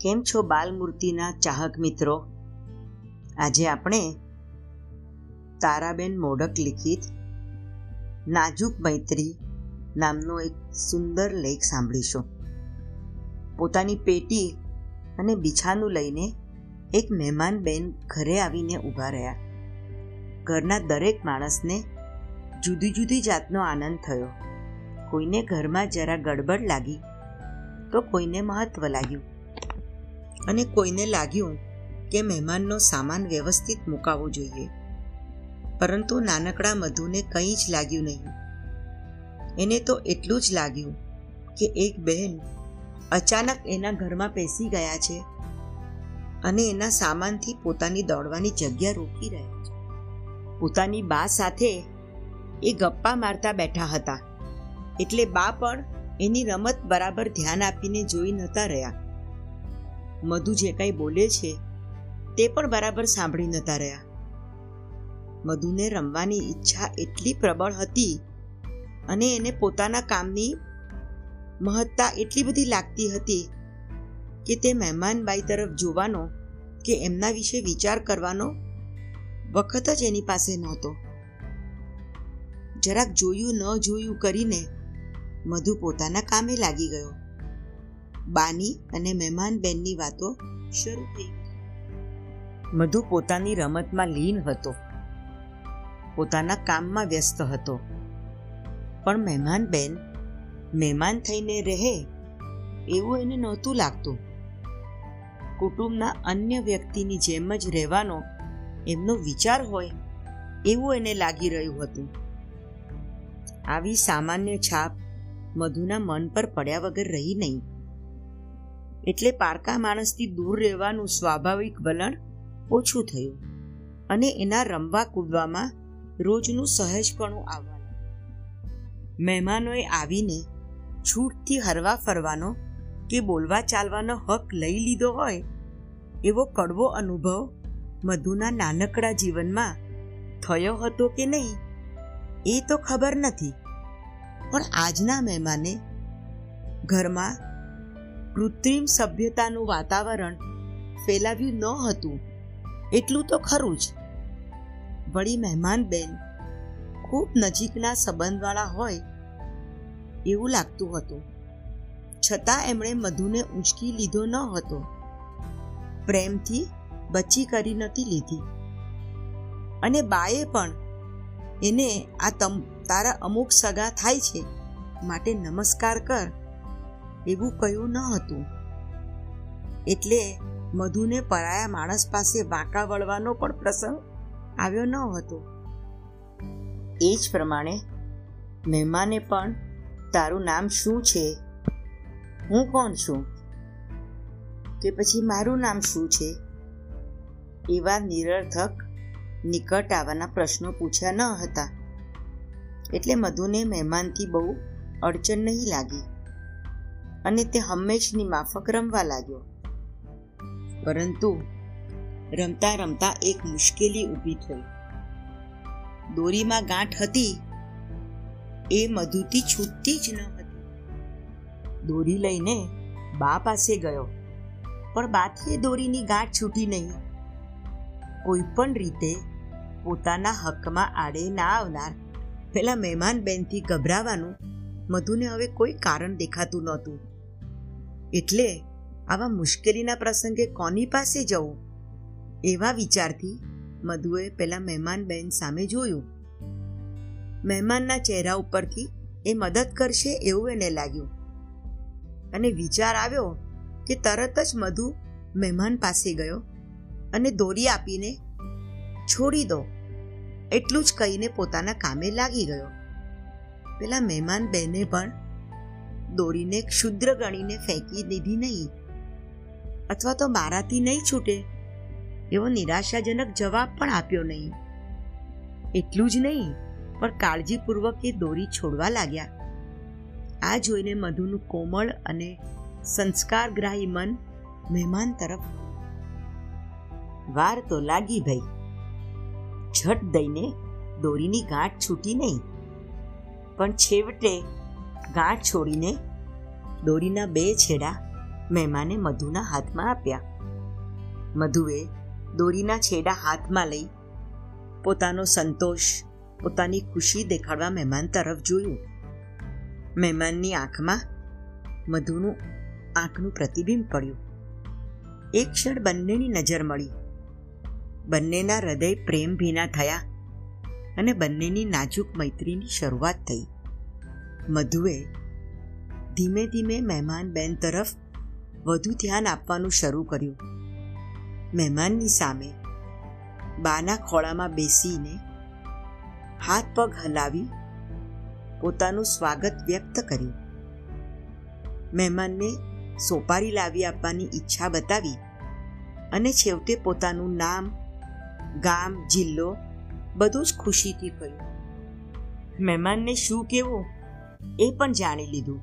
કેમ છો બાલમૂર્તિના ચાહક મિત્રો? આજે આપણે તારાબેન મોડક લિખિત નાજુક મૈત્રી નામનો એક સુંદર લેખ સાંભળીશું. પોતાની પેટી અને બિછાનું લઈને એક મહેમાન બેન ઘરે આવીને ઊભા રહ્યા. ઘરના દરેક માણસને જુદી જુદી જાતનો આનંદ થયો. કોઈને ઘરમાં જરા ગડબડ લાગી તો કોઈને મહત્વ લાગ્યું. અને કોઈને લાગ્યું કે મહેમાનનો સામાન વ્યવસ્થિત મુકાવવો જોઈએ. પરંતુ નાનકડા મધુને કંઈ જ લાગ્યું નહીં. એને તો એટલું જ લાગ્યું કે એક બહેન અચાનક એના ઘરમાં પેસી ગયા છે અને એના સામાનથી પોતાની દોડવાની જગ્યા રોકી રહ્યા છે. પોતાની બા સાથે એ ગપ્પા મારતા બેઠા હતા. એટલે બા પણ એની રમત બરાબર ધ્યાન આપીને જોઈ નતા રહ્યા. મધુ જે કાંઈ બોલે છે, તે પણ બરાબર સાંભળી નતા રહ્યા. મધુને રમવાની ઈચ્છા એટલી પ્રબળ હતી અને એને પોતાના કામની મહત્તા એટલી બધી લાગતી હતી કે તે મહેમાનબાઈ તરફ જોવાનો કે એમના વિશે વિચાર કરવાનો વખત જ એની પાસે નહોતો. જરાક જોયું ન જોયું કરીને મધુ પોતાના કામે લાગી ગયો. બાની અને મહેમાન બેનની વાતો શરૂ થઈ મધુ પોતાની રમતમાં લીન હતો. પોતાના કામમાં વ્યસ્ત હતો. પણ મહેમાન બેન મહેમાન થઈને રહે એવું એને નહોતું લાગતું. કુટુંબના અન્ય વ્યક્તિની જેમ જ રહેવાનો એમનો વિચાર હોય એવું એને લાગી રહ્યું હતું. આવી સામાન્ય છાપ મધુના મન પર પડ્યા વગર રહી નહીં. એટલે પારકા માણસથી દૂર રહેવાનું સ્વાભાવિક વલણ ઓછું થયું અને એના રમવા કૂદવામાં રોજનું સહેજપણું આવવાનું. મહેમાનોએ આવીને છૂટથી હરવા ફરવાનો કે બોલવા ચાલવાનો હક લઈ લીધો હોય એવો કડવો અનુભવ મધુના નાનકડા જીવનમાં થયો હતો કે નહીં એ તો ખબર નથી. પણ આજના મહેમાને ઘરમાં કૃત્રિમ સભ્યતાનું વાતાવરણ ફેલાવ્યું ન હતું. એટલું તો ખરું જ. વળી મહેમાન બેન ખૂબ નજીકના સંબંધવાળા હોય એવું લાગતું હતું. છતાં એમણે મધુને ઉંચકી લીધો ન હતો. પ્રેમથી બચી કરી નથી લીધી. અને બાએ પણ એને આ તમ તારા અમુક સગા થાય છે, માટે નમસ્કાર કર, એવું કહ્યું ન હતું. એટલે મધુને પરાયા માણસ પાસે વાંકા વળવાનો પણ પ્રસંગ આવ્યો ન હતો. એ જ પ્રમાણે મહેમાને પણ તારું નામ શું છે? હું કોણ છું? કે પછી મારું નામ શું છે? એવા નિરર્થક નિકટ આવવાના પ્રશ્નો પૂછ્યા ન હતા. એટલે મધુને મહેમાનથી બહુ અડચણ નહીં લાગી અને તે હંમેશની માફક રમવા લાગ્યો. પરંતુ રમતા રમતા એક મુશ્કેલી ઊભી થઈ. દોરીમાં ગાંઠ હતી. એ મધુથી છૂટતી જ ન હતી. દોરી લઈને બા પાસે ગયો. પણ બાથી દોરીની ગાંઠ છૂટી નહીં. કોઈ પણ રીતે પોતાના હકમાં આડે ના આવનાર પેલા મહેમાન બેનથી ગભરાવાનું મધુને હવે કોઈ કારણ દેખાતું નહોતું. એટલે આવા મુશ્કેલીના પ્રસંગે કોની પાસે જવું? એવા વિચારથી મધુએ પેલા મહેમાન બેન સામે જોયું. મહેમાનના ચહેરા ઉપરથી એ મદદ કરશે એવું એને લાગ્યું. અને વિચાર આવ્યો કે તરત જ મધુ મહેમાન પાસે ગયો અને દોરી આપીને છોડી દો. એટલું જ કહીને પોતાના કામે લાગી ગયો. પેલા મહેમાન બેને પણ દોરીને ક્ષુદ્ર ગણીને ફેંકી દીધી નહીં. અથવા તો મારાથી નહીં છૂટે. એવો નિરાશાજનક જવાબ પણ આપ્યો નહીં. એટલું જ નહીં, પણ કાળજીપૂર્વક એ દોરી છોડવા લાગ્યા. આ જોઈને મધુનું કોમળ અને સંસ્કારગ્રાહી મન મહેમાન તરફ વાર તો લાગી ભાઈ. ઝટ દઈને દોરીની ગાંઠ છૂટી નહીં પણ છેવટે ગાંઠ છોડીને દોરીના બે છેડા મહેમાને મધુના હાથમાં આપ્યા મધુએ દોરીના છેડા હાથમાં લઈ પોતાનો સંતોષ પોતાની ખુશી દેખાડવા મહેમાન તરફ જોયું મહેમાનની આંખમાં મધુનું આંખનું પ્રતિબિંબ પડ્યું એક ક્ષણ બંનેની નજર મળી બંનેના હૃદય પ્રેમ ભીના થયા અને બંનેની નાજુક મૈત્રીની શરૂઆત થઈ. મધુએ ધીમે ધીમે મહેમાન બેન તરફ વધુ ધ્યાન આપવાનું શરૂ કર્યું. મહેમાનની સામે બાના ખોળામાં બેસીને હાથ પગ હલાવી પોતાનું સ્વાગત વ્યક્ત કર્યું. મહેમાનને સોપારી લાવી આપવાની ઈચ્છા બતાવી અને છેવટે પોતાનું નામ ગામ, જિલ્લો, બધું જ ખુશીથી કહ્યું મહેમાનને શું કહેવું એ પણ જાણી લીધું.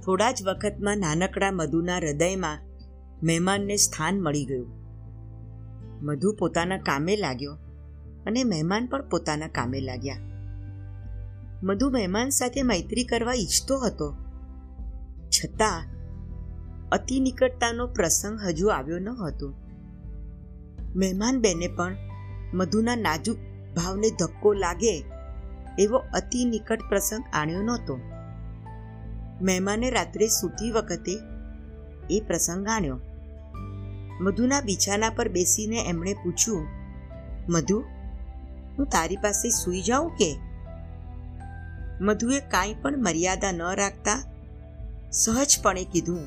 થોડા જ વખતમાં નાનકડા મધુના હૃદયમાં મહેમાનને સ્થાન મળી ગયું. મધુ પોતાના કામે લાગ્યો અને મહેમાન પણ પોતાના કામે લાગ્યા. મધુ મહેમાન સાથે મૈત્રી કરવા ઈચ્છતો હતો. છતાં અતિ નિકટતાનો પ્રસંગ હજુ આવ્યો ન હતો. મહેમાન બેને પણ મધુના નાજુક ભાવને ધક્કો લાગે એવો અતિ નિકટ પ્રસંગ આણ્યો નહોતો. મહેમાને રાત્રે સૂતી વખતે એ પ્રસંગ આણ્યો. મધુના બિછાના પર બેસીને એમણે પૂછ્યું, મધુ, હું તારી પાસે સૂઈ જાઉં કે? મધુએ કાંઈ પણ મર્યાદા ન રાખતા સહજપણે કીધું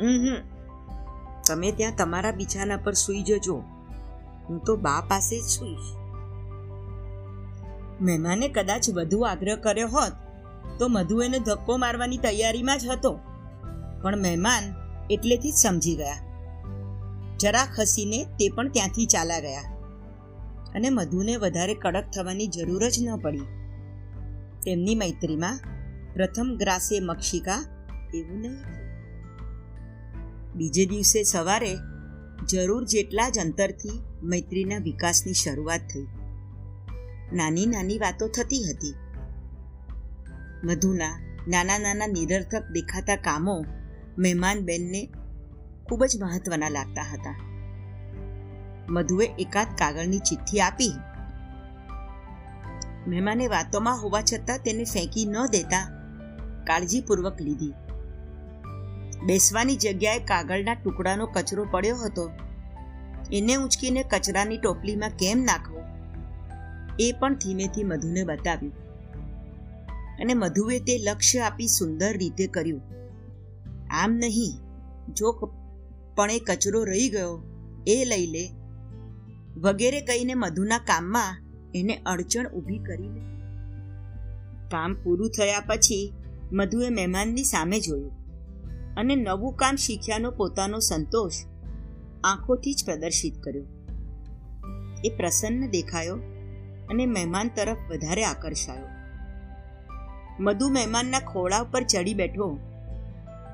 હમ તમે ત્યાં તમારા બિછાના પર સૂઈ જજો. હું તો બા પાસે જ સૂઈશ મહેમાને કદાચ વધુ આગ્રહ કર્યો હોત, તો મધુ એને ધક્કો મારવાની તૈયારીમાં જ હતો. પણ મહેમાન એટલેથી જ સમજી ગયા. જરા ખસીને તે પણ ત્યાંથી ચાલા ગયા. અને મધુને વધારે કડક થવાની જરૂર જ ન પડી. તેમની મૈત્રીમાં પ્રથમ ગ્રાસે મક્ષિકા એવું નહીં બીજે દિવસે સવારે જરૂર જેટલા જ અંતરથી મૈત્રીના વિકાસની શરૂઆત થઈ. નાની નાની વાતો થતી હતી. મધુના નાના નાના નિરર્થક દેખાતા કામો મહેમાન બેનને ખૂબ જ મહત્વના લાગતા હતા. મધુએ એકાદ કાગળની ચિઠ્ઠી આપી. મહેમાને વાતોમાં હોવા છતાં તેને ફેંકી ન દેતા કાળજીપૂર્વક લીધી. બેસવાની જગ્યાએ કાગળના ટુકડાનો કચરો પડ્યો હતો. એને ઉંચકીને કચરાની ટોપલીમાં કેમ નાખવો? એ પણ ધીમેથી મધુને બતાવ્યું. અને મધુએ તે લક્ષ્ય આપી સુંદર રીતે કર્યું. આમ નહીં, જો પણ એ કચરો રહી ગયો, એ લઈ લે. વગેરે કહીને મધુના કામમાં એને અડચણ ઊભી કરી કામ પૂરું થયા પછી મધુએ મહેમાનની સામે જોયું. અને નવું કામ શીખ્યાનો પોતાનો સંતોષ આંખોથી જ પ્રદર્શિત કર્યો. એ પ્રસન્ન દેખાયો અને મહેમાન તરફ વધારે આકર્ષાયો. મધુ મહેમાનના ખોળા ઉપર ચડી બેઠો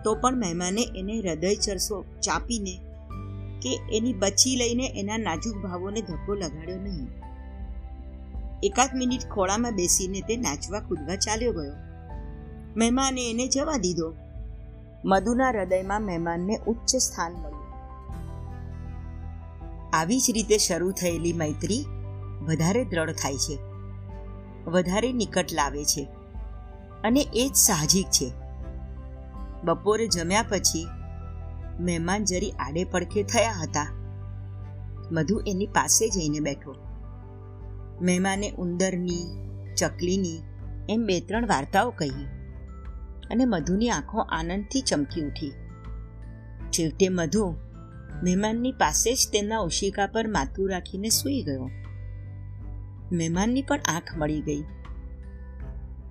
તો પણ મહેમાને એને હૃદય ચરસો ચાપીને કે એની બચી લઈને એના નાજુક ભાવોને ધક્કો લગાડ્યો નહીં. એકાદ મિનિટ ખોળામાં બેસીને તે નાચવા કૂદવા ચાલ્યો ગયો. મહેમાને એને જવા દીધો. મધુના હૃદયમાં મહેમાનને ઉચ્ચ સ્થાન મળ્યું. આવી જ રીતે શરૂ થયેલી મૈત્રી વધારે દ્રઢ થાય છે, વધારે નિકટ લાવે છે અને એ જ સાહજિક છે. બપોરે જમ્યા પછી મહેમાન જરી આડે પડખે થયા હતા. મધુ એની પાસે જઈને બેઠો. મહેમાને ઉંદરની, ચકલીની એમ બે ત્રણ વાર્તાઓ કહી. અને મધુની આંખો આનંદથી ચમકી ઉઠી. છેવટે મધુ મહેમાનની પાસે જ તેમના ઓશિકા પર માથું રાખીને સૂઈ ગયો. મહેમાનની પણ આંખ મળી ગઈ.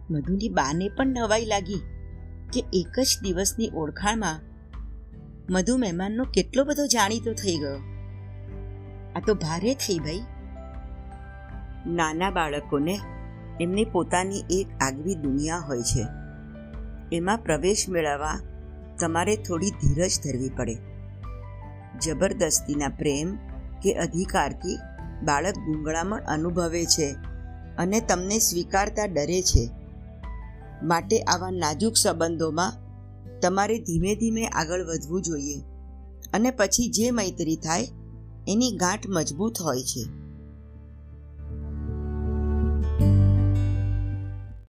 મધુની બાને પણ નવાઈ લાગી કે એક જ દિવસની ઓળખાણમાં મધુ મહેમાનનો કેટલો બધો જાણીતો થઈ ગયો. આ તો ભારે થઈ ભાઈ. નાના બાળકોને એમની પોતાની એક આગવી દુનિયા હોય છે. એમાં પ્રવેશ મેળવવા તમારે થોડી ધીરજ ધરવી પડે. જબરદસ્તીના પ્રેમ કે અધિકારથી બાળક ગૂંગળામણ અનુભવે છે અને તમને સ્વીકારતા ડરે છે. માટે આવા નાજુક સંબંધોમાં તમારે ધીમે ધીમે આગળ વધવું જોઈએ અને પછી જે મૈત્રી થાય એની ગાંઠ મજબૂત હોય છે.